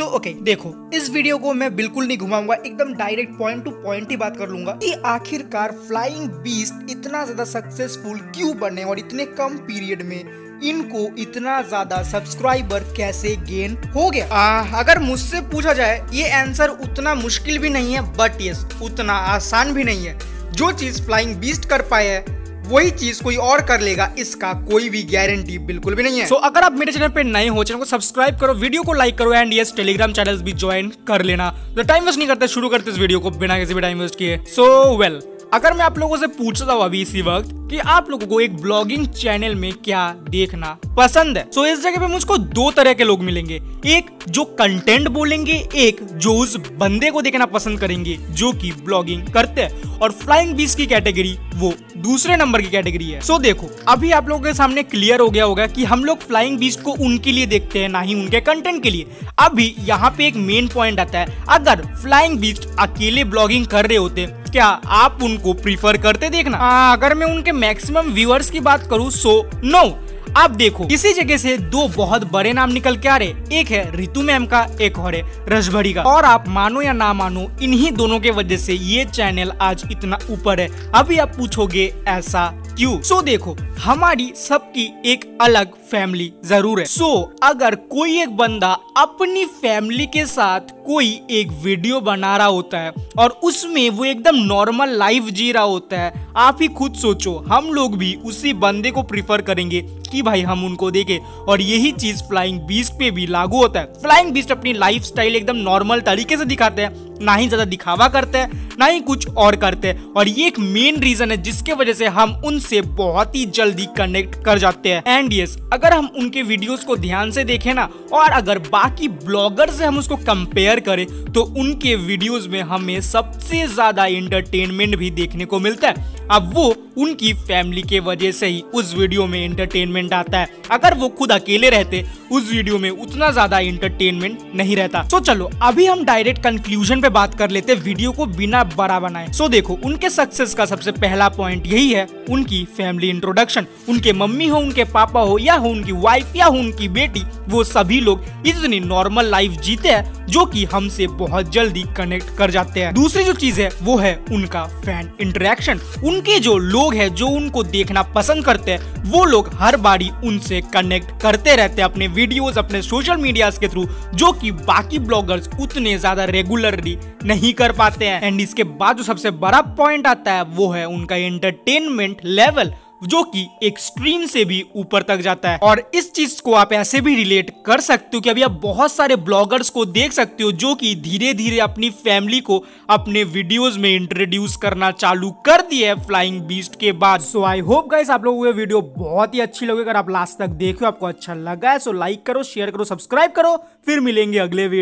सो so, okay okay, देखो इस video को मैं बिल्कुल नहीं घुमाऊँगा एकदम डायरेक्ट पॉइंट टू पॉइंट ही बात कर लूँगा कि आखिरकार फ्लाइंग बीस्ट इतना ज़्यादा सक्सेसफुल क्यों बने और इतने कम पीरियड में इनको इतना ज़्यादा सब्सक्राइबर कैसे गेन हो गया? आ, अगर मुझसे पूछा जाए ये आंसर उतना मुश्किल भी नहीं है बट यस उतना आसान भी नहीं है। जो चीज़ फ्लाइंग बीस्ट कर पाए है वही चीज़ कोई और कर लेगा इसका कोई भी गारंटी बिल्कुल भी नहीं है। सो so, अगर आप मेरे चैनल पे नए हो चैनल को सब्सक्राइब करो वीडियो को लाइक करो एंड यस टेलीग्राम चैनल भी ज्वाइन कर लेना। तो टाइम वेस्ट नहीं करते शुरू करते इस वीडियो को बिना किसी भी टाइम वेस्ट किए। सो वेल अगर मैं आप लोगों से पूछता हूँ अभी इसी वक्त कि आप लोगों को एक ब्लॉगिंग चैनल में क्या देखना पसंद है। सो so, इस जगह पे मुझको दो तरह के लोग मिलेंगे। एक जो कंटेंट बोलेंगे एक जो उस बंदे को देखना पसंद करेंगे जो कि ब्लॉगिंग करते हैं। और फ्लाइंग बीस की कैटेगरी वो दूसरे नंबर की कैटेगरी है। सो so, देखो अभी आप लोगों के सामने क्लियर हो गया होगा कि हम लोग फ्लाइंग बीस को उनके लिए देखते हैं ना ही उनके कंटेंट के लिए। अभी यहाँ पे एक मेन पॉइंट आता है। अगर फ्लाइंग बीस्ट अकेले ब्लॉगिंग कर रहे होते क्या आप उनको प्रीफर करते देखना? आ, अगर मैं उनके मैक्सिमम व्यूअर्स की बात करूँ सो नो आप देखो, इसी जगह से दो बहुत बड़े नाम निकल के आ रहे एक है रितु मैम का, एक और है रसभड़ी का। और आप मानो या ना मानो, इन्हीं दोनों के वजह से ये चैनल आज इतना ऊपर है। अभी आप पूछोगे, ऐसा क्यों? सो देखो, हमारी सबकी एक अलग फैमिली ज़रूर है। सो अगर कोई एक बंदा अपनी फैमिली के साथ कोई एक वीडियो बना रहा होता है और उसमें वो एकदम नॉर्मल लाइफ जी रहा होता है। आप ही खुद सोचो, हम लोग भी उसी बंदे को प्रिफर करेंगे कि भाई हम उनको देखें। और यही चीज़ फ्लाइंग बीस्ट पे भी लागू होता है। फ्लाइंग बीस्ट अपनी लाइफ एकदम नॉर्मल तरीके से दिखाते हैं, ना ही ज़्यादा दिखावा करते हैं। ना ही कुछ और करते हैं। और ये एक मेन रीजन है जिसके वजह से हम उनसे बहुत ही जल्दी कनेक्ट कर जाते हैं। एंड यस अगर हम उनके वीडियोस को ध्यान से देखें ना, और अगर बाकी ब्लॉगर से हम उसको कंपेयर करें तो उनके वीडियोस में हमें सबसे ज़्यादा इंटरटेनमेंट भी देखने को मिलता है। अब वो उनकी फैमिली के वजह से ही उस वीडियो में एंटरटेनमेंट आता है। अगर वो खुद अकेले रहते, उस वीडियो में उतना ज़्यादा इंटरटेनमेंट नहीं रहता। तो चलो, अभी हम डायरेक्ट कंक्लूजन पे बात कर लेते वीडियो को बिना बड़ा बनाए। सो देखो, उनके सक्सेस का सबसे पहला पॉइंट यही है, उनकी फैमिली इंट्रोडक्शन उनके मम्मी हो, उनके पापा हो, या हो उनकी वाइफ या हो उनकी बेटी, वो सभी लोग इतनी नॉर्मल लाइफ जीते हैं जो कि हमसे बहुत जल्दी कनेक्ट कर जाते हैं। दूसरी जो चीज़ है, वो है उनका फ़ैन इंटरेक्शन उनके जो लोग हैं, जो उनको देखना पसंद करते हैं, वो लोग हर बारी उनसे कनेक्ट करते रहते हैं अपने वीडियोस अपने सोशल मीडिया के थ्रू जो कि बाकी ब्लॉगर्स उतने ज़्यादा रेगुलरली नहीं कर पाते हैं। एंड इसके बाद जो सबसे बड़ा पॉइंट आता है, वो है उनका एंटरटेनमेंट लेवल जो कि एक एक्सट्रीम से भी ऊपर तक जाता है। और इस चीज़ को आप ऐसे भी रिलेट कर सकते हो कि अभी आप बहुत सारे ब्लॉगर्स को देख सकते हो जो कि धीरे धीरे अपनी फैमिली को अपने वीडियोस में इंट्रोड्यूस करना चालू कर दिए है फ्लाइंग बीस्ट के बाद। सो आई होप गाइस आप लोगों को वीडियो बहुत ही अच्छी लगी। अगर आप लास्ट तक देखो आपको अच्छा लगा है सो लाइक करो शेयर करो सब्सक्राइब करो। फिर मिलेंगे अगले वीडियो